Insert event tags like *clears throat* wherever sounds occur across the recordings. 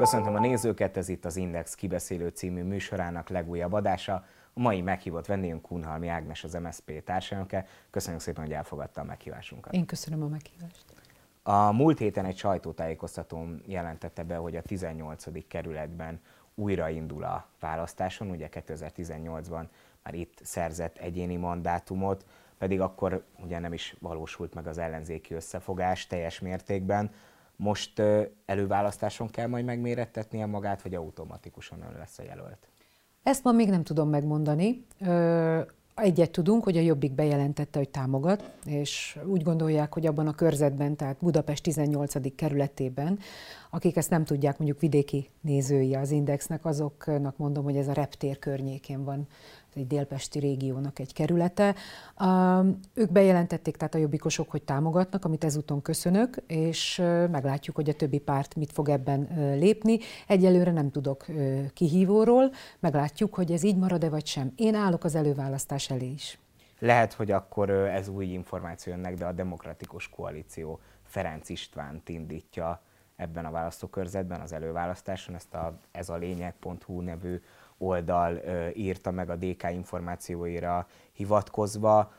Köszöntöm a nézőket, ez itt az Index kibeszélő című műsorának legújabb adása. A mai meghívott vendégünk Kunhalmi Ágnes, az MSZP társadalmake. Köszönjük szépen, hogy elfogadta a meghívásunkat. Én köszönöm a meghívást. A múlt héten egy sajtótájékoztatón jelentette be, hogy a 18. kerületben újraindul a választáson, ugye 2018-ban már itt szerzett egyéni mandátumot, pedig akkor ugye nem is valósult meg az ellenzéki összefogás teljes mértékben. Most előválasztáson kell majd megmérettetnie magát, vagy automatikusan ön lesz a jelölt? Ezt ma még nem tudom megmondani. Egyet tudunk, hogy a Jobbik bejelentette, hogy támogat, és úgy gondolják, hogy abban a körzetben, tehát Budapest 18. kerületében, akik ezt nem tudják, mondjuk vidéki nézői az Indexnek, azoknak mondom, hogy ez a reptér környékén van egy délpesti régiónak egy kerülete. Ők bejelentették, tehát a jobbikosok, hogy támogatnak, amit ezúton köszönök, és meglátjuk, hogy a többi párt mit fog ebben lépni. Egyelőre nem tudok kihívóról, meglátjuk, hogy ez így marad-e vagy sem. Én állok az előválasztás elé is. Lehet, hogy akkor ez új információ jönnek, de a Demokratikus Koalíció Ferenc Istvánt indítja ebben a választókörzetben, az előválasztáson, ezt a ez a lényeg.hu nevű oldal írta meg a DK információira hivatkozva.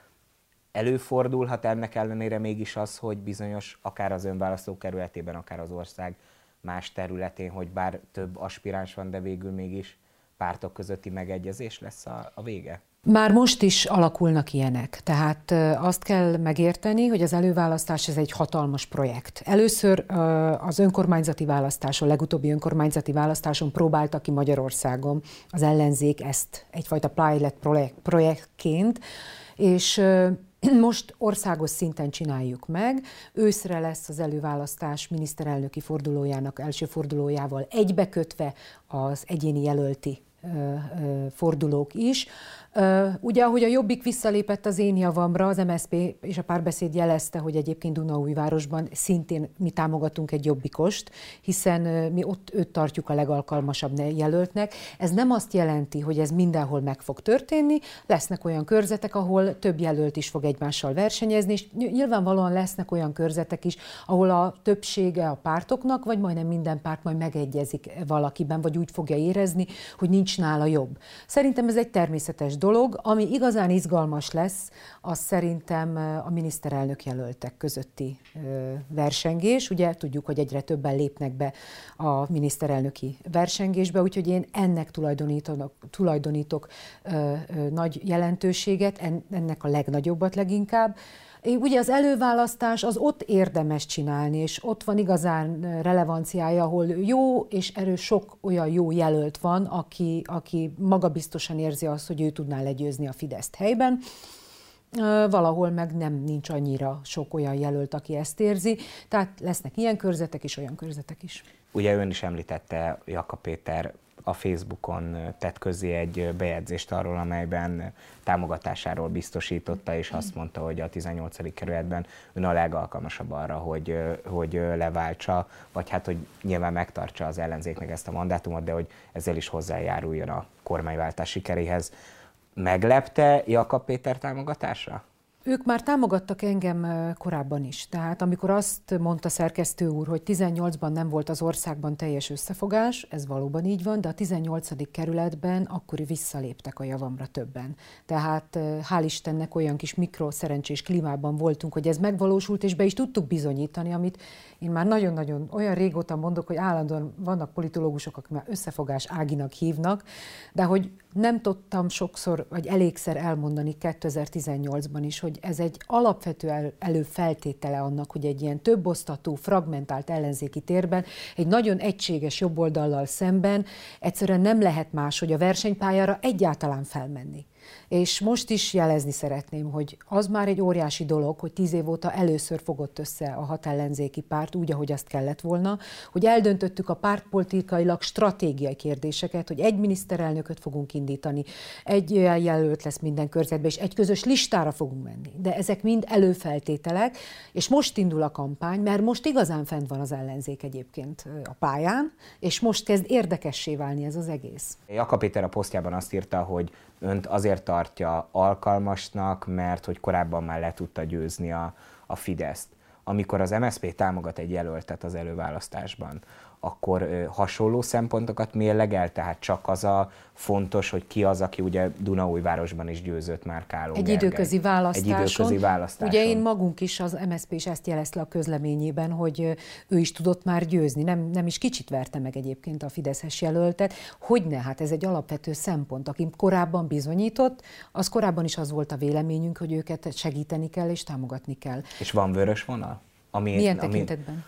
Előfordulhat ennek ellenére mégis az, hogy bizonyos, akár az önválasztókerületében, akár az ország más területén, hogy bár több aspiráns van, de végül mégis pártok közötti megegyezés lesz a, a vége? Már most is alakulnak ilyenek, tehát azt kell megérteni, hogy az előválasztás ez egy hatalmas projekt. Először az önkormányzati választáson, legutóbbi önkormányzati választáson próbálta ki Magyarországon az ellenzék ezt egyfajta pilot projektként, és *clears throat* most országos szinten csináljuk meg. Őszre lesz az előválasztás miniszterelnöki fordulójának első fordulójával egybekötve az egyéni jelölti fordulók is. Ugye, ahogy a Jobbik visszalépett az én javamra, az MSZP és a párbeszéd jelezte, hogy egyébként Dunaújvárosban szintén mi támogatunk egy Jobbikost, hiszen mi ott őt tartjuk a legalkalmasabb jelöltnek. Ez nem azt jelenti, hogy ez mindenhol meg fog történni, lesznek olyan körzetek, ahol több jelölt is fog egymással versenyezni, és nyilvánvalóan lesznek olyan körzetek is, ahol a többsége a pártoknak, vagy majdnem minden párt majd megegyezik valakiben, vagy úgy fogja érezni, hogy nincs nála jobb. Szerintem ez egy természetes dolog. Ami igazán izgalmas lesz, az szerintem a miniszterelnök jelöltek közötti versengés. Ugye tudjuk, hogy egyre többen lépnek be a miniszterelnöki versengésbe, úgyhogy én ennek tulajdonítok, tulajdonítok nagy jelentőséget, ennek a legnagyobbat leginkább. Ugye az előválasztás az ott érdemes csinálni, és ott van igazán relevanciája, ahol jó és erős sok olyan jó jelölt van, aki, aki magabiztosan érzi azt, hogy ő tudná legyőzni a Fideszt helyben valahol meg nem nincs annyira sok olyan jelölt, aki ezt érzi, tehát lesznek ilyen körzetek is, olyan körzetek is. Ugye ön is említette, Jaka Péter a Facebookon tett közé egy bejegyzést arról, amelyben támogatásáról biztosította, és azt mondta, hogy a 18. kerületben ön a legalkalmasabb arra, hogy, hogy leváltsa, vagy hát, hogy nyilván megtartsa az ellenzéknek ezt a mandátumot, de hogy ezzel is hozzájáruljon a kormányváltás sikeréhez. Meglepte Jakab Péter támogatása? Ők már támogattak engem korábban is. Tehát amikor azt mondta szerkesztő úr, hogy 18-ban nem volt az országban teljes összefogás, ez valóban így van, de a 18. kerületben akkor visszaléptek a javamra többen. Tehát hál' Istennek olyan kis mikroszerencsés klímában voltunk, hogy ez megvalósult, és be is tudtuk bizonyítani, amit én már nagyon-nagyon olyan régóta mondok, hogy állandóan vannak politológusok, akik már összefogás áginak hívnak, de hogy nem tudtam sokszor, vagy elégszer elmondani 2018-ban is, hogy ez egy alapvető előfeltétele annak, hogy egy ilyen többosztatú, fragmentált ellenzéki térben, egy nagyon egységes jobboldallal szemben egyszerűen nem lehet más, hogy a versenypályára egyáltalán felmenni. És most is jelezni szeretném, hogy az már egy óriási dolog, hogy tíz év óta először fogott össze a hat ellenzéki párt úgy, ahogy azt kellett volna, hogy eldöntöttük a pártpolitikailag stratégiai kérdéseket, hogy egy miniszterelnököt fogunk indítani, egy jelölt lesz minden körzetben, és egy közös listára fogunk menni. De ezek mind előfeltételek, és most indul a kampány, mert most igazán fent van az ellenzék egyébként a pályán, és most kezd érdekessé válni ez az egész. Jakab Péter a posztjában azt írta, hogy önt azért tartja alkalmasnak, mert hogy korábban már le tudta győzni a, a Fideszt. Amikor az MSZP támogat egy jelöltet az előválasztásban, akkor hasonló szempontokat mérlegel, tehát csak az a fontos, hogy ki az, aki ugye Dunaújvárosban is győzött már Káló Egy időközi választáson. Egy időközi választáson. Ugye én magunk is, az MSZP is ezt jelezte a közleményében, hogy ő is tudott már győzni. Nem, nem is kicsit verte meg egyébként a Fideszes jelöltet. Hogyne, hát ez egy alapvető szempont. Aki korábban bizonyított, az korábban is az volt a véleményünk, hogy őket segíteni kell és támogatni kell. És van vörös vonal? Ami, Milyen tekintetben?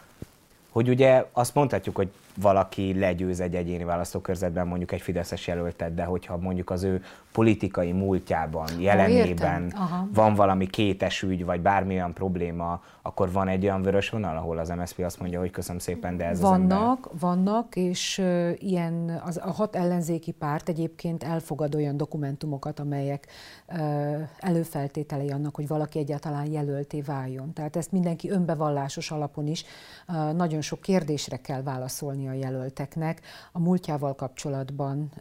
Hogy ugye azt mondhatjuk, hogy valaki legyőz egy egyéni választókörzetben mondjuk egy Fideszes jelöltet, de hogyha mondjuk az ő politikai múltjában, jelenében van valami kétes ügy, vagy bármilyen probléma, akkor van egy olyan vörös vonal, ahol az MSZP azt mondja, hogy köszönöm szépen, de ez Vannak, az ember... vannak, és uh, ilyen az, a hat ellenzéki párt egyébként elfogad olyan dokumentumokat, amelyek uh, előfeltételei annak, hogy valaki egyáltalán jelölté váljon. Tehát ezt mindenki önbevallásos alapon is uh, nagyon sok kérdésre kell válaszolni a jelölteknek a múltjával kapcsolatban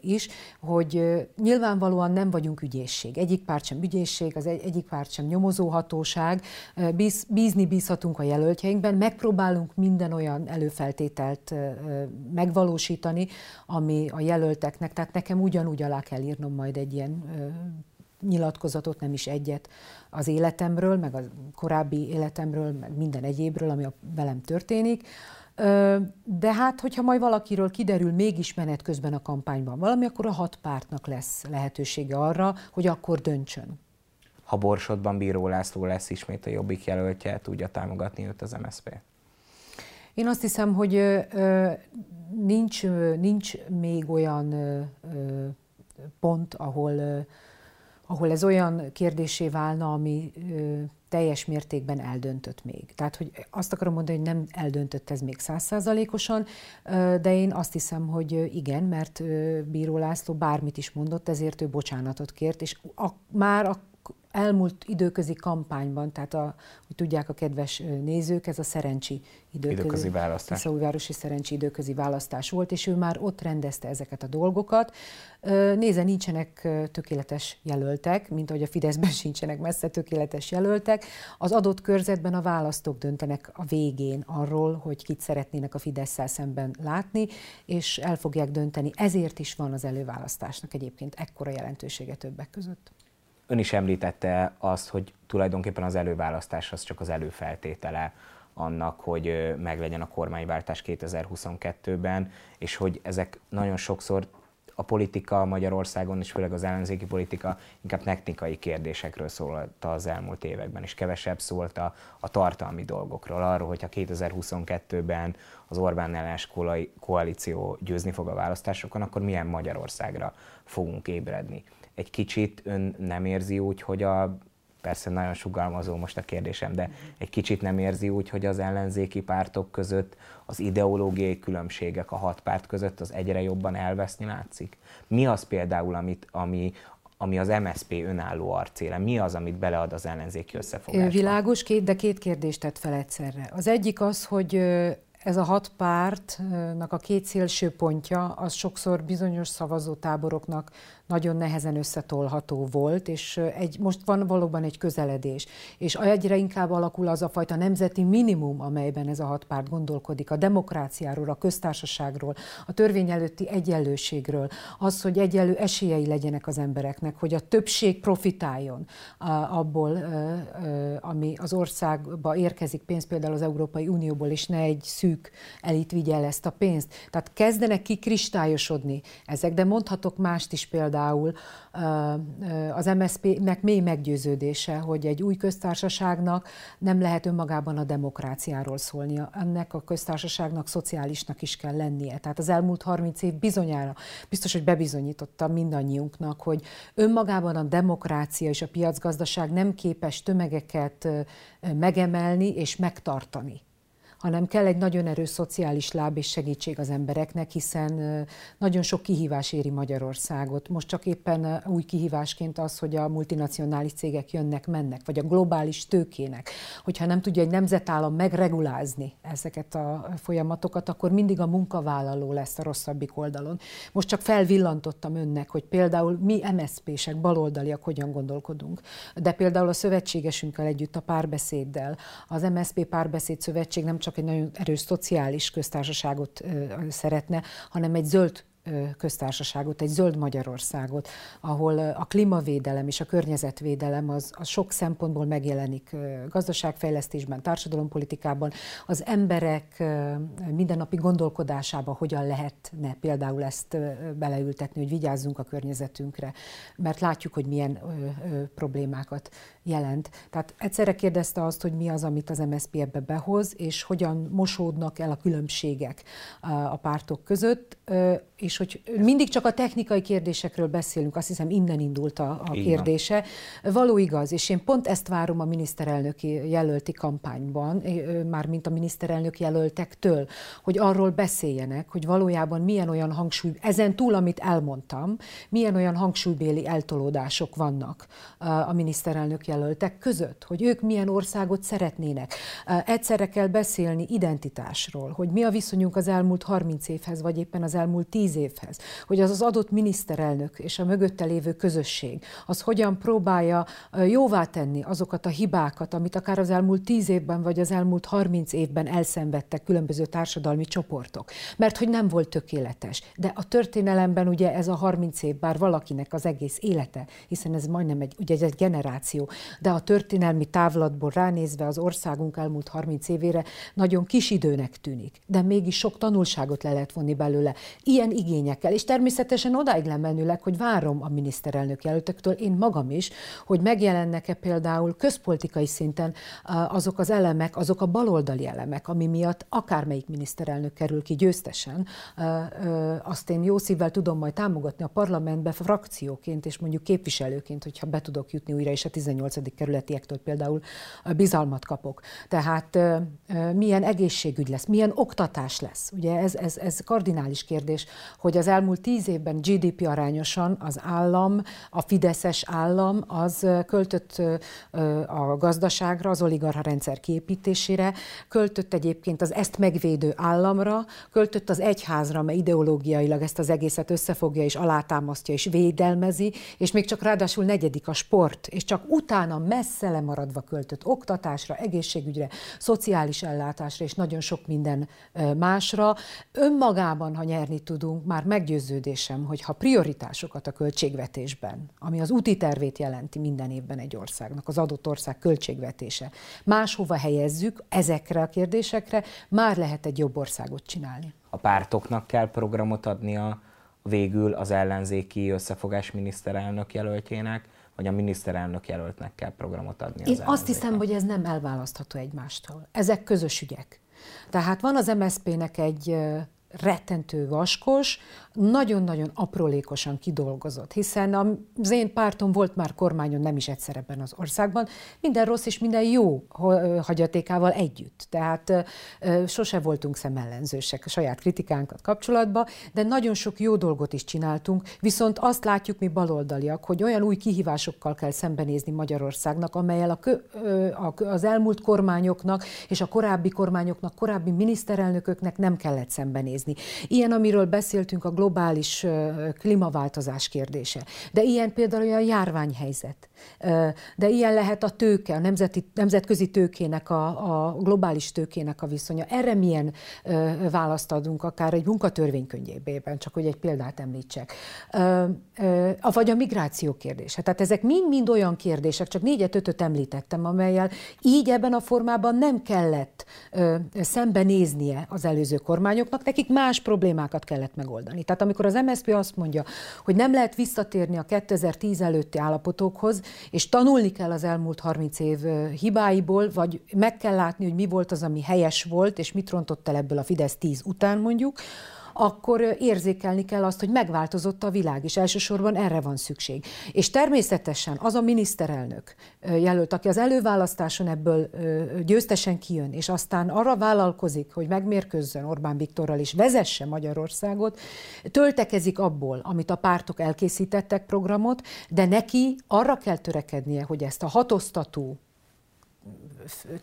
is, hogy nyilvánvalóan nem vagyunk ügyészség. Egyik párt sem ügyészség, az egy, egyik párt sem nyomozóhatóság. Bíz, bízni bízhatunk a jelöltjeinkben, megpróbálunk minden olyan előfeltételt megvalósítani, ami a jelölteknek, tehát nekem ugyanúgy alá kell írnom majd egy ilyen nyilatkozatot, nem is egyet az életemről, meg a korábbi életemről, meg minden egyébről, ami a velem történik. De hát, hogyha majd valakiről kiderül mégis menet közben a kampányban valami, akkor a hat pártnak lesz lehetősége arra, hogy akkor döntsön. Ha Borsodban Bíró László lesz ismét a Jobbik jelöltje, tudja támogatni őt az MSZP? Én azt hiszem, hogy nincs, nincs még olyan pont, ahol, ahol ez olyan kérdésé válna, ami teljes mértékben eldöntött még. Tehát, hogy azt akarom mondani, hogy nem eldöntött ez még százszázalékosan, de én azt hiszem, hogy igen, mert Bíró László bármit is mondott, ezért ő bocsánatot kért, és a, már a elmúlt időközi kampányban, tehát a, hogy tudják a kedves nézők, ez a szerencsi időközi, időközi választás. Újvárosi szerencsi időközi választás volt, és ő már ott rendezte ezeket a dolgokat. Nézze, nincsenek tökéletes jelöltek, mint ahogy a Fideszben *laughs* sincsenek messze tökéletes jelöltek. Az adott körzetben a választók döntenek a végén arról, hogy kit szeretnének a fidesz szemben látni, és el fogják dönteni. Ezért is van az előválasztásnak egyébként ekkora jelentősége többek között. Ön is említette azt, hogy tulajdonképpen az előválasztás az csak az előfeltétele annak, hogy meglegyen a kormányváltás 2022-ben, és hogy ezek nagyon sokszor a politika Magyarországon, és főleg az ellenzéki politika inkább technikai kérdésekről szólt az elmúlt években, és kevesebb szólt a, a tartalmi dolgokról, arról, hogyha 2022-ben az Orbán ellenes koalíció győzni fog a választásokon, akkor milyen Magyarországra fogunk ébredni egy kicsit ön nem érzi úgy, hogy a persze nagyon sugalmazó most a kérdésem, de egy kicsit nem érzi úgy, hogy az ellenzéki pártok között az ideológiai különbségek a hat párt között az egyre jobban elveszni látszik? Mi az például, amit, ami, ami az MSP önálló arcéle? Mi az, amit belead az ellenzéki összefogásba? Világos, két, de két kérdést tett fel egyszerre. Az egyik az, hogy ez a hat pártnak a két szélső pontja, az sokszor bizonyos szavazótáboroknak nagyon nehezen összetolható volt, és egy, most van valóban egy közeledés. És egyre inkább alakul az a fajta nemzeti minimum, amelyben ez a hat párt gondolkodik, a demokráciáról, a köztársaságról, a törvény előtti egyenlőségről, az, hogy egyenlő esélyei legyenek az embereknek, hogy a többség profitáljon abból, ami az országba érkezik pénz, például az Európai Unióból, és ne egy szűk elit vigye el ezt a pénzt. Tehát kezdenek kikristályosodni ezek, de mondhatok mást is például, például az MSZP-nek mély meggyőződése, hogy egy új köztársaságnak nem lehet önmagában a demokráciáról szólnia. Ennek a köztársaságnak szociálisnak is kell lennie. Tehát az elmúlt 30 év bizonyára biztos, hogy bebizonyította mindannyiunknak, hogy önmagában a demokrácia és a piacgazdaság nem képes tömegeket megemelni és megtartani hanem kell egy nagyon erős szociális láb és segítség az embereknek, hiszen nagyon sok kihívás éri Magyarországot. Most csak éppen új kihívásként az, hogy a multinacionális cégek jönnek, mennek, vagy a globális tőkének. Hogyha nem tudja egy nemzetállam megregulázni ezeket a folyamatokat, akkor mindig a munkavállaló lesz a rosszabbik oldalon. Most csak felvillantottam önnek, hogy például mi MSZP-sek, baloldaliak hogyan gondolkodunk. De például a szövetségesünkkel együtt, a párbeszéddel, az MSZP párbeszéd szövetség nem csak csak egy nagyon erős szociális köztársaságot szeretne, hanem egy zöld köztársaságot, egy zöld Magyarországot, ahol a klímavédelem és a környezetvédelem az, az sok szempontból megjelenik gazdaságfejlesztésben, társadalompolitikában, az emberek mindennapi gondolkodásába hogyan lehetne például ezt beleültetni, hogy vigyázzunk a környezetünkre, mert látjuk, hogy milyen problémákat jelent. Tehát egyszerre kérdezte azt, hogy mi az, amit az MSZP ebbe behoz, és hogyan mosódnak el a különbségek a pártok között, és hogy mindig csak a technikai kérdésekről beszélünk, azt hiszem innen indult a, a kérdése. Való igaz, és én pont ezt várom a miniszterelnöki jelölti kampányban, már mint a miniszterelnök jelöltektől, hogy arról beszéljenek, hogy valójában milyen olyan hangsúly, ezen túl, amit elmondtam, milyen olyan hangsúlybéli eltolódások vannak a miniszterelnök jelöltek között, hogy ők milyen országot szeretnének. Egyszerre kell beszélni identitásról, hogy mi a viszonyunk az elmúlt 30 évhez, vagy éppen az elmúlt 10 évhez, hogy az az adott miniszterelnök és a mögötte lévő közösség, az hogyan próbálja jóvá tenni azokat a hibákat, amit akár az elmúlt 10 évben, vagy az elmúlt 30 évben elszenvedtek különböző társadalmi csoportok. Mert hogy nem volt tökéletes. De a történelemben ugye ez a 30 év, bár valakinek az egész élete, hiszen ez majdnem egy, ugye egy generáció, de a történelmi távlatból ránézve az országunk elmúlt 30 évére nagyon kis időnek tűnik, de mégis sok tanulságot le lehet vonni belőle. Ilyen igényekkel, és természetesen odáig lemenőleg, hogy várom a miniszterelnök jelöltektől, én magam is, hogy megjelennek-e például közpolitikai szinten azok az elemek, azok a baloldali elemek, ami miatt akármelyik miniszterelnök kerül ki győztesen, azt én jó szívvel tudom majd támogatni a parlamentbe frakcióként és mondjuk képviselőként, hogyha be tudok jutni újra, és a 18 8. kerületiektől például bizalmat kapok. Tehát milyen egészségügy lesz, milyen oktatás lesz. Ugye ez, ez, ez kardinális kérdés, hogy az elmúlt tíz évben GDP arányosan az állam, a fideszes állam az költött a gazdaságra, az oligarha rendszer kiépítésére, költött egyébként az ezt megvédő államra, költött az egyházra, mert ideológiailag ezt az egészet összefogja és alátámasztja és védelmezi, és még csak ráadásul negyedik a sport, és csak utána messze lemaradva költött oktatásra, egészségügyre, szociális ellátásra és nagyon sok minden másra. Önmagában, ha nyerni tudunk, már meggyőződésem, hogy ha prioritásokat a költségvetésben, ami az úti tervét jelenti minden évben egy országnak, az adott ország költségvetése, máshova helyezzük ezekre a kérdésekre, már lehet egy jobb országot csinálni. A pártoknak kell programot adnia végül az ellenzéki összefogás miniszterelnök jelöltjének, hogy a miniszterelnök jelöltnek kell programot adni. Én azt hiszem, hogy ez nem elválasztható egymástól. Ezek közös ügyek. Tehát van az MSZP-nek egy rettentő vaskos, nagyon-nagyon aprólékosan kidolgozott, hiszen az én pártom volt már kormányon nem is egyszer ebben az országban, minden rossz és minden jó hagyatékával együtt. Tehát sose voltunk szemellenzősek a saját kritikánkat kapcsolatban, de nagyon sok jó dolgot is csináltunk, viszont azt látjuk mi baloldaliak, hogy olyan új kihívásokkal kell szembenézni Magyarországnak, amelyel a, az elmúlt kormányoknak és a korábbi kormányoknak, korábbi miniszterelnököknek nem kellett szembenézni. Ilyen, amiről beszéltünk, a globális klímaváltozás kérdése. De ilyen például a járványhelyzet. De ilyen lehet a tőke, a nemzeti, nemzetközi tőkének, a, a globális tőkének a viszonya. Erre milyen választ adunk, akár egy munkatörvénykönyvében, csak hogy egy példát említsek. Vagy a migráció kérdése. Tehát ezek mind-mind olyan kérdések, csak négyet-ötöt említettem, amelyel így ebben a formában nem kellett szembenéznie az előző kormányoknak, nekik más problémákat kellett megoldani. Tehát amikor az MSZP azt mondja, hogy nem lehet visszatérni a 2010 előtti állapotokhoz, és tanulni kell az elmúlt 30 év hibáiból, vagy meg kell látni, hogy mi volt az, ami helyes volt, és mit rontott el ebből a Fidesz 10 után mondjuk, akkor érzékelni kell azt, hogy megváltozott a világ, és elsősorban erre van szükség. És természetesen az a miniszterelnök jelölt, aki az előválasztáson ebből győztesen kijön, és aztán arra vállalkozik, hogy megmérkőzzön Orbán Viktorral és vezesse Magyarországot, töltekezik abból, amit a pártok elkészítettek programot, de neki arra kell törekednie, hogy ezt a hatosztatú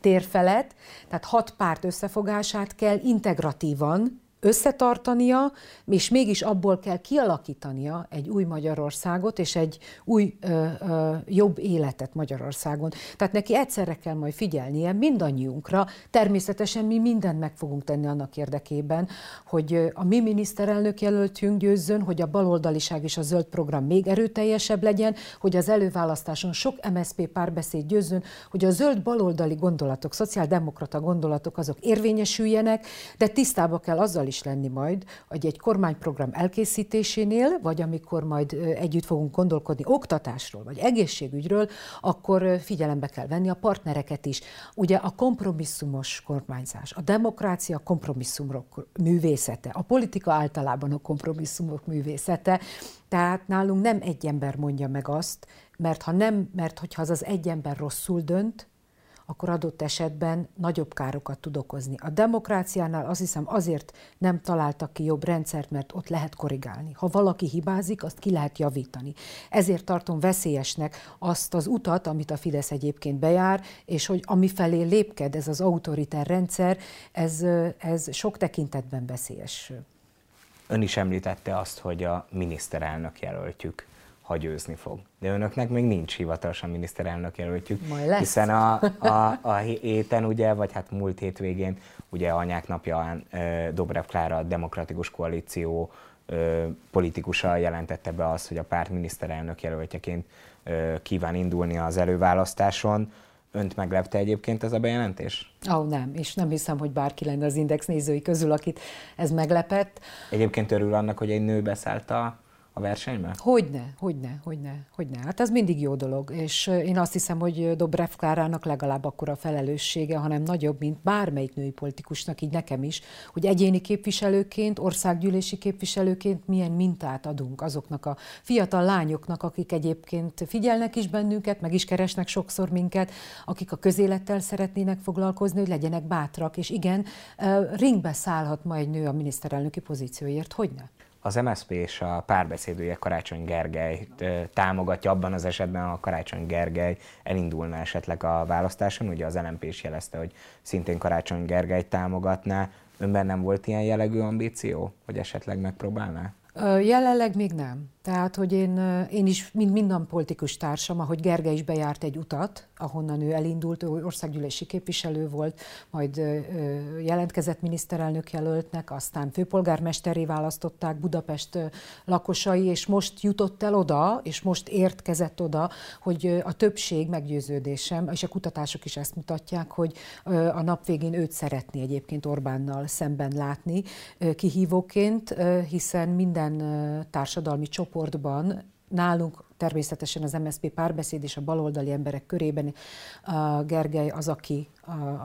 térfelet, tehát hat párt összefogását kell integratívan összetartania, és mégis abból kell kialakítania egy új Magyarországot és egy új ö, ö, jobb életet Magyarországon. Tehát neki egyszerre kell majd figyelnie mindannyiunkra. Természetesen mi mindent meg fogunk tenni annak érdekében, hogy a mi miniszterelnök jelöltünk győzzön, hogy a baloldaliság és a zöld program még erőteljesebb legyen, hogy az előválasztáson sok MSZP párbeszéd győzzön, hogy a zöld baloldali gondolatok, szociáldemokrata gondolatok azok érvényesüljenek, de tisztába kell azzal is lenni majd, hogy egy kormányprogram elkészítésénél, vagy amikor majd együtt fogunk gondolkodni oktatásról, vagy egészségügyről, akkor figyelembe kell venni a partnereket is. Ugye a kompromisszumos kormányzás, a demokrácia a kompromisszumok művészete, a politika általában a kompromisszumok művészete, tehát nálunk nem egy ember mondja meg azt, mert ha nem, mert hogyha az az egy ember rosszul dönt, akkor adott esetben nagyobb károkat tud okozni. A demokráciánál azt hiszem azért nem találtak ki jobb rendszert, mert ott lehet korrigálni. Ha valaki hibázik, azt ki lehet javítani. Ezért tartom veszélyesnek azt az utat, amit a Fidesz egyébként bejár, és hogy ami felé lépked ez az autoritár rendszer, ez, ez sok tekintetben veszélyes. Ön is említette azt, hogy a miniszterelnök jelöltjük ha győzni fog. De önöknek még nincs hivatalosan miniszterelnök jelöltjük, hiszen a, a, a héten ugye, vagy hát múlt hétvégén ugye anyák napján Dobrev Klára a Demokratikus Koalíció politikusa jelentette be azt, hogy a párt miniszterelnök jelöltjeként kíván indulni az előválasztáson. Önt meglepte egyébként ez a bejelentés? Ó, oh, nem, és nem hiszem, hogy bárki lenne az Index nézői közül, akit ez meglepett. Egyébként örül annak, hogy egy nő beszállt a a versenyben? Hogyne, hogyne, hogyne, hogyne. Hát ez mindig jó dolog, és én azt hiszem, hogy Dobrev Klárának legalább akkora felelőssége, hanem nagyobb, mint bármelyik női politikusnak, így nekem is, hogy egyéni képviselőként, országgyűlési képviselőként milyen mintát adunk azoknak a fiatal lányoknak, akik egyébként figyelnek is bennünket, meg is keresnek sokszor minket, akik a közélettel szeretnének foglalkozni, hogy legyenek bátrak, és igen, ringbe szállhat ma egy nő a miniszterelnöki pozícióért, hogy ne? Az MSZP és a párbeszédője Karácsony Gergely támogatja abban az esetben, ha Karácsony Gergely elindulna esetleg a választáson. Ugye az LMP is jelezte, hogy szintén Karácsony Gergely támogatná. Önben nem volt ilyen jellegű ambíció, hogy esetleg megpróbálná? Jelenleg még nem. Tehát, hogy én, én is, mint minden politikus társam, ahogy Gergely is bejárt egy utat, ahonnan ő elindult, ő országgyűlési képviselő volt, majd jelentkezett miniszterelnök jelöltnek, aztán főpolgármesteré választották Budapest lakosai, és most jutott el oda, és most értkezett oda, hogy a többség meggyőződésem, és a kutatások is ezt mutatják, hogy a nap végén őt szeretné egyébként Orbánnal szemben látni kihívóként, hiszen minden társadalmi csoport csoportban nálunk természetesen az MSZP párbeszéd és a baloldali emberek körében a Gergely az, aki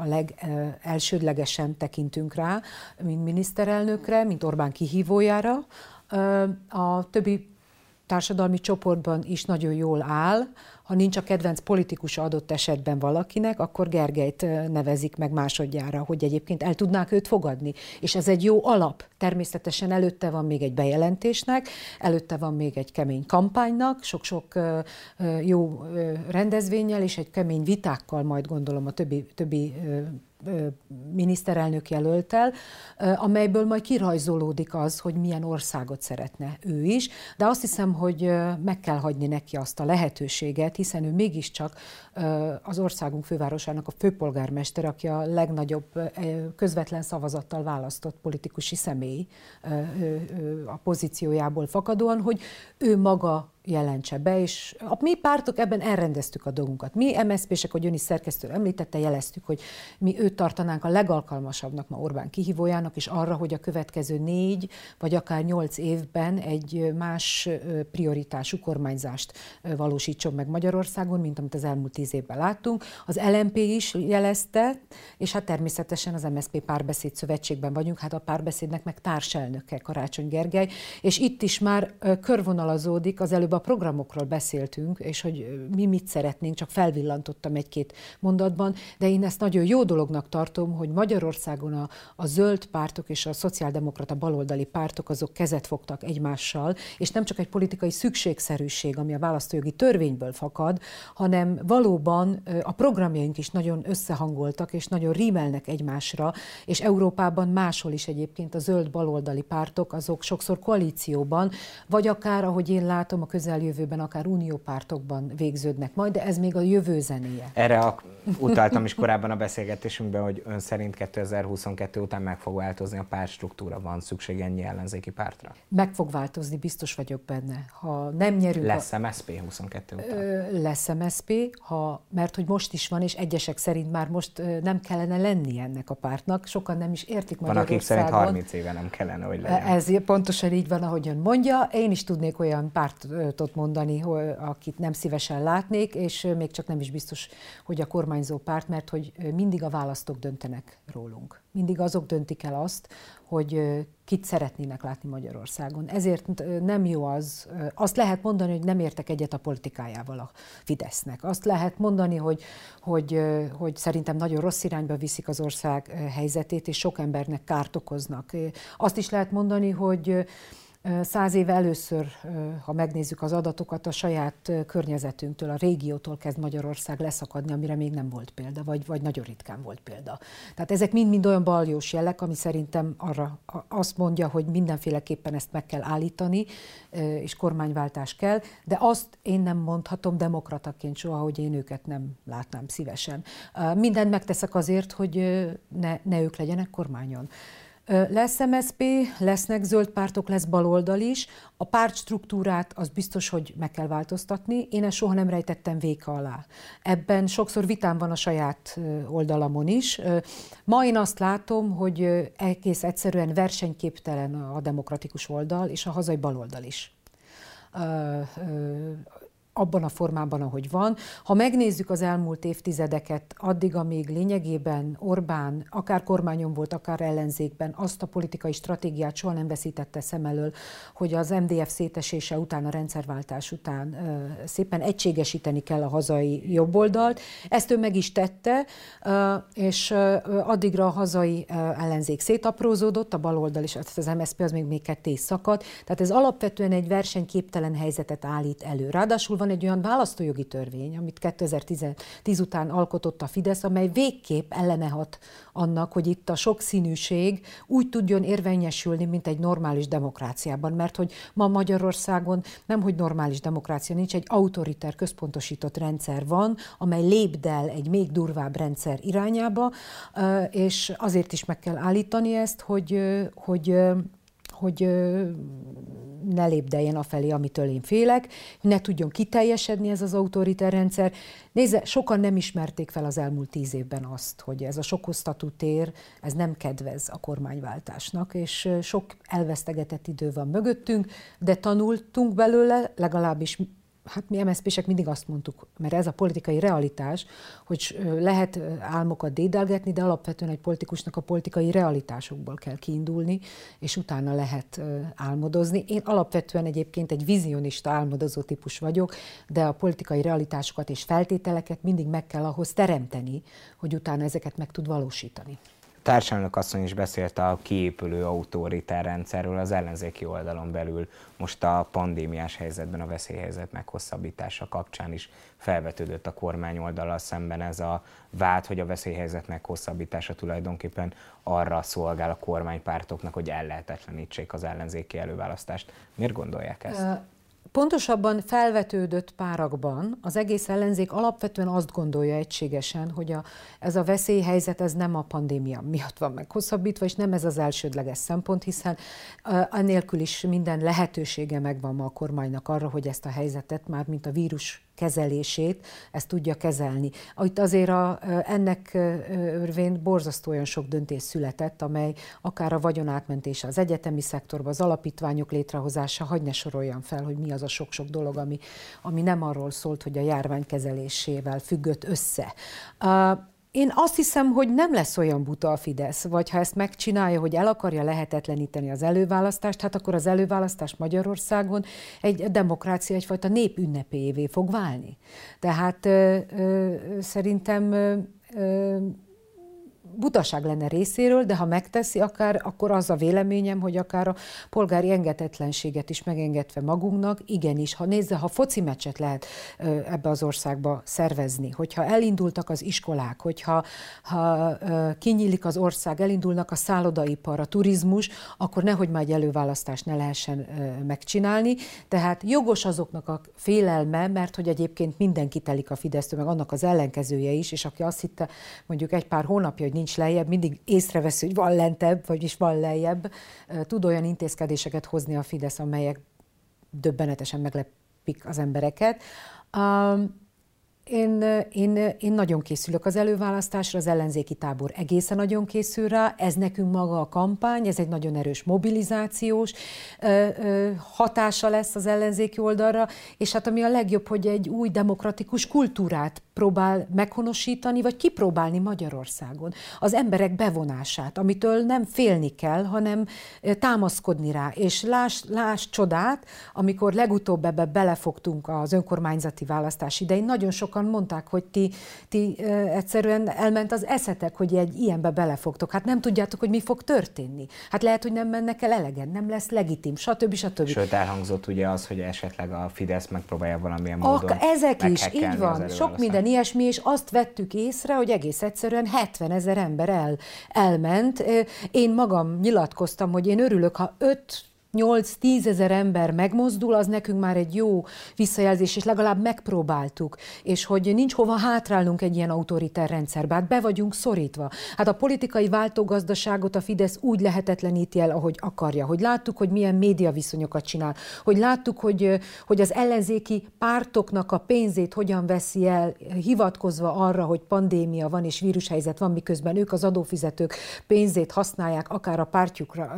a legelsődlegesen tekintünk rá, mint miniszterelnökre, mint Orbán kihívójára. A többi társadalmi csoportban is nagyon jól áll. Ha nincs a kedvenc politikus adott esetben valakinek, akkor Gergelyt nevezik meg másodjára, hogy egyébként el tudnák őt fogadni. És ez egy jó alap. Természetesen előtte van még egy bejelentésnek, előtte van még egy kemény kampánynak, sok-sok jó rendezvényel és egy kemény vitákkal majd gondolom a többi, többi miniszterelnök jelöltel, amelyből majd kirajzolódik az, hogy milyen országot szeretne ő is, de azt hiszem, hogy meg kell hagyni neki azt a lehetőséget, hiszen ő mégiscsak az országunk fővárosának a főpolgármester, aki a legnagyobb közvetlen szavazattal választott politikusi személy a pozíciójából fakadóan, hogy ő maga jelentse be, és a mi pártok ebben elrendeztük a dolgunkat. Mi MSZP-sek, hogy ön is szerkesztő említette, jeleztük, hogy mi őt tartanánk a legalkalmasabbnak ma Orbán kihívójának, és arra, hogy a következő négy vagy akár nyolc évben egy más prioritású kormányzást valósítson meg Magyarországon, mint amit az elmúlt tíz évben láttunk. Az LMP is jelezte, és hát természetesen az MSZP párbeszéd szövetségben vagyunk, hát a párbeszédnek meg társelnöke Karácsony Gergely, és itt is már körvonalazódik, az előbb a programokról beszéltünk, és hogy mi mit szeretnénk, csak felvillantottam egy-két mondatban, de én ezt nagyon jó dolognak tartom, hogy Magyarországon a, a zöld pártok és a szociáldemokrata baloldali pártok azok kezet fogtak egymással, és nem csak egy politikai szükségszerűség, ami a választójogi törvényből fakad, hanem valóban a programjaink is nagyon összehangoltak, és nagyon rímelnek egymásra, és Európában máshol is egyébként a zöld baloldali pártok, azok sokszor koalícióban, vagy akár, ahogy én látom, a közeljövőben akár uniópártokban végződnek majd, de ez még a jövő zenéje. Erre a, utaltam is korábban a beszélgetésünkben, hogy ön szerint 2022 után meg fog változni a pártstruktúra, van szükség ennyi ellenzéki pártra? Meg fog változni, biztos vagyok benne. Ha nem nyerünk... Lesz a... MSZP 22 után? Ö, lesz MSZP, ha, mert hogy most is van, és egyesek szerint már most nem kellene lenni ennek a pártnak, sokan nem is értik Van, akik szerint 30 éve nem kellene, hogy legyen. Ez pontosan így van, ahogy ön mondja. Én is tudnék olyan pártot mondani, akit nem szívesen látnék, és még csak nem is biztos, hogy a kormányzó párt, mert hogy mindig a választók döntenek rólunk. Mindig azok döntik el azt, hogy kit szeretnének látni Magyarországon. Ezért nem jó az, azt lehet mondani, hogy nem értek egyet a politikájával a Fidesznek. Azt lehet mondani, hogy, hogy, hogy szerintem nagyon rossz irányba viszik az ország helyzetét, és sok embernek kárt okoznak. Azt is lehet mondani, hogy Száz éve először, ha megnézzük az adatokat, a saját környezetünktől, a régiótól kezd Magyarország leszakadni, amire még nem volt példa, vagy, vagy nagyon ritkán volt példa. Tehát ezek mind-mind olyan baljós jelek, ami szerintem arra azt mondja, hogy mindenféleképpen ezt meg kell állítani, és kormányváltás kell, de azt én nem mondhatom demokrataként soha, hogy én őket nem látnám szívesen. Mindent megteszek azért, hogy ne, ne ők legyenek kormányon. Lesz MSZP, lesznek zöld pártok, lesz baloldal is. A pártstruktúrát az biztos, hogy meg kell változtatni. Én ezt soha nem rejtettem véka alá. Ebben sokszor vitám van a saját oldalamon is. Ma én azt látom, hogy egész egyszerűen versenyképtelen a demokratikus oldal és a hazai baloldal is abban a formában, ahogy van. Ha megnézzük az elmúlt évtizedeket, addig, amíg lényegében Orbán akár kormányon volt, akár ellenzékben, azt a politikai stratégiát soha nem veszítette szem elől, hogy az MDF szétesése után, a rendszerváltás után szépen egységesíteni kell a hazai jobboldalt. Ezt ő meg is tette, és addigra a hazai ellenzék szétaprózódott, a baloldal is, az MSZP az még, még ketté szakadt. Tehát ez alapvetően egy versenyképtelen helyzetet állít elő. Ráadásul van egy olyan választójogi törvény, amit 2010 után alkotott a Fidesz, amely végképp ellene hat annak, hogy itt a sokszínűség úgy tudjon érvényesülni, mint egy normális demokráciában. Mert hogy ma Magyarországon nem, hogy normális demokrácia nincs, egy autoriter, központosított rendszer van, amely lépdel egy még durvább rendszer irányába, és azért is meg kell állítani ezt, hogy, hogy hogy ne lépdeljen afelé, amitől én félek, ne tudjon kiteljesedni ez az autoriter rendszer. Nézze, sokan nem ismerték fel az elmúlt tíz évben azt, hogy ez a sokosztatú tér, ez nem kedvez a kormányváltásnak, és sok elvesztegetett idő van mögöttünk, de tanultunk belőle, legalábbis hát mi MSZP-sek mindig azt mondtuk, mert ez a politikai realitás, hogy lehet álmokat dédelgetni, de alapvetően egy politikusnak a politikai realitásokból kell kiindulni, és utána lehet álmodozni. Én alapvetően egyébként egy vizionista álmodozó típus vagyok, de a politikai realitásokat és feltételeket mindig meg kell ahhoz teremteni, hogy utána ezeket meg tud valósítani társadalmak asszony is beszélt a kiépülő autoritár rendszerről az ellenzéki oldalon belül. Most a pandémiás helyzetben a veszélyhelyzet meghosszabbítása kapcsán is felvetődött a kormány oldalal szemben ez a vád, hogy a veszélyhelyzet meghosszabbítása tulajdonképpen arra szolgál a kormánypártoknak, hogy ellehetetlenítsék az ellenzéki előválasztást. Miért gondolják ezt? Pontosabban felvetődött párakban az egész ellenzék alapvetően azt gondolja egységesen, hogy a, ez a veszélyhelyzet ez nem a pandémia miatt van meghosszabbítva, és nem ez az elsődleges szempont, hiszen annélkül is minden lehetősége megvan ma a kormánynak arra, hogy ezt a helyzetet már, mint a vírus kezelését, ezt tudja kezelni. Itt azért a, ennek örvén borzasztó olyan sok döntés született, amely akár a vagyonátmentése az egyetemi szektorba, az alapítványok létrehozása, hagyj ne soroljam fel, hogy mi az a sok-sok dolog, ami, ami nem arról szólt, hogy a járvány kezelésével függött össze. Én azt hiszem, hogy nem lesz olyan buta a Fidesz, vagy ha ezt megcsinálja, hogy el akarja lehetetleníteni az előválasztást, hát akkor az előválasztás Magyarországon egy demokrácia egyfajta népünnepévé fog válni. Tehát ö, ö, szerintem ö, butaság lenne részéről, de ha megteszi, akár, akkor az a véleményem, hogy akár a polgári engedetlenséget is megengedve magunknak, igenis, ha nézze, ha foci meccset lehet ebbe az országba szervezni, hogyha elindultak az iskolák, hogyha ha kinyílik az ország, elindulnak a szállodaipar, a turizmus, akkor nehogy már egy előválasztást ne lehessen megcsinálni. Tehát jogos azoknak a félelme, mert hogy egyébként mindenki telik a Fidesztől, meg annak az ellenkezője is, és aki azt hitte mondjuk egy pár hónapja, hogy nincs lejjebb, mindig észrevesz, hogy van lentebb, vagyis van lejjebb. Tud olyan intézkedéseket hozni a Fidesz, amelyek döbbenetesen meglepik az embereket. Én, én, én nagyon készülök az előválasztásra, az ellenzéki tábor egészen nagyon készül rá, ez nekünk maga a kampány, ez egy nagyon erős mobilizációs ö, ö, hatása lesz az ellenzéki oldalra, és hát ami a legjobb, hogy egy új demokratikus kultúrát próbál meghonosítani, vagy kipróbálni Magyarországon. Az emberek bevonását, amitől nem félni kell, hanem támaszkodni rá. És láss, láss csodát, amikor legutóbb ebbe belefogtunk az önkormányzati választás idején, nagyon sokan mondták, hogy ti, ti egyszerűen elment az eszetek, hogy egy ilyenbe belefogtok. Hát nem tudjátok, hogy mi fog történni. Hát lehet, hogy nem mennek el elegen, nem lesz legitim, stb. stb. Sőt, elhangzott ugye az, hogy esetleg a Fidesz megpróbálja valamilyen módon Ak, Ezek is, így van. Sok minden ilyesmi, és azt vettük észre, hogy egész egyszerűen 70 ezer ember el, elment. Én magam nyilatkoztam, hogy én örülök, ha 5 8-10 ezer ember megmozdul, az nekünk már egy jó visszajelzés, és legalább megpróbáltuk, és hogy nincs hova hátrálnunk egy ilyen autoritár rendszerbe, hát be vagyunk szorítva. Hát a politikai váltógazdaságot a Fidesz úgy lehetetleníti el, ahogy akarja, hogy láttuk, hogy milyen média viszonyokat csinál, hogy láttuk, hogy, hogy az ellenzéki pártoknak a pénzét hogyan veszi el, hivatkozva arra, hogy pandémia van és vírushelyzet van, miközben ők az adófizetők pénzét használják akár a pártjukra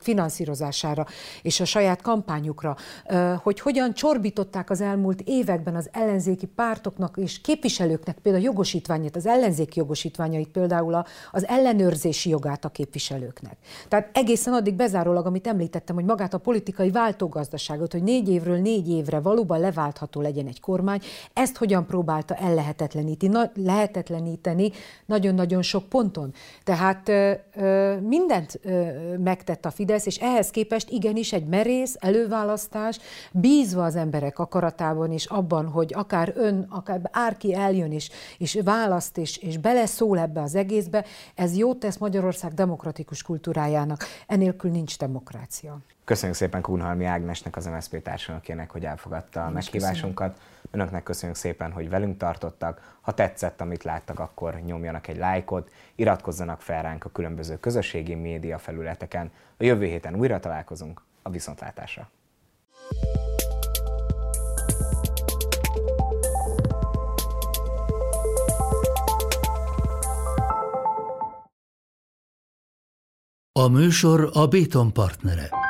finanszírozására és a saját kampányukra, hogy hogyan csorbították az elmúlt években az ellenzéki pártoknak és képviselőknek például a jogosítványát, az ellenzéki jogosítványait, például az ellenőrzési jogát a képviselőknek. Tehát egészen addig bezárólag, amit említettem, hogy magát a politikai váltógazdaságot, hogy négy évről négy évre valóban leváltható legyen egy kormány, ezt hogyan próbálta ellehetetleníteni, lehetetleníteni nagyon-nagyon sok ponton. Tehát ö, ö, mindent ö, megtett a Fidesz, és ehhez képest igen, igenis egy merész előválasztás, bízva az emberek akaratában és abban, hogy akár ön, akár árki eljön és, és választ és, és beleszól ebbe az egészbe, ez jót tesz Magyarország demokratikus kultúrájának. Enélkül nincs demokrácia. Köszönjük szépen Kunhalmi Ágnesnek, az MSZP társadalmakének, hogy elfogadta a meghívásunkat. Köszönöm. Önöknek köszönjük szépen, hogy velünk tartottak. Ha tetszett, amit láttak, akkor nyomjanak egy lájkot, iratkozzanak fel ránk a különböző közösségi média felületeken. A jövő héten újra találkozunk a viszontlátásra. A műsor a Béton partnere.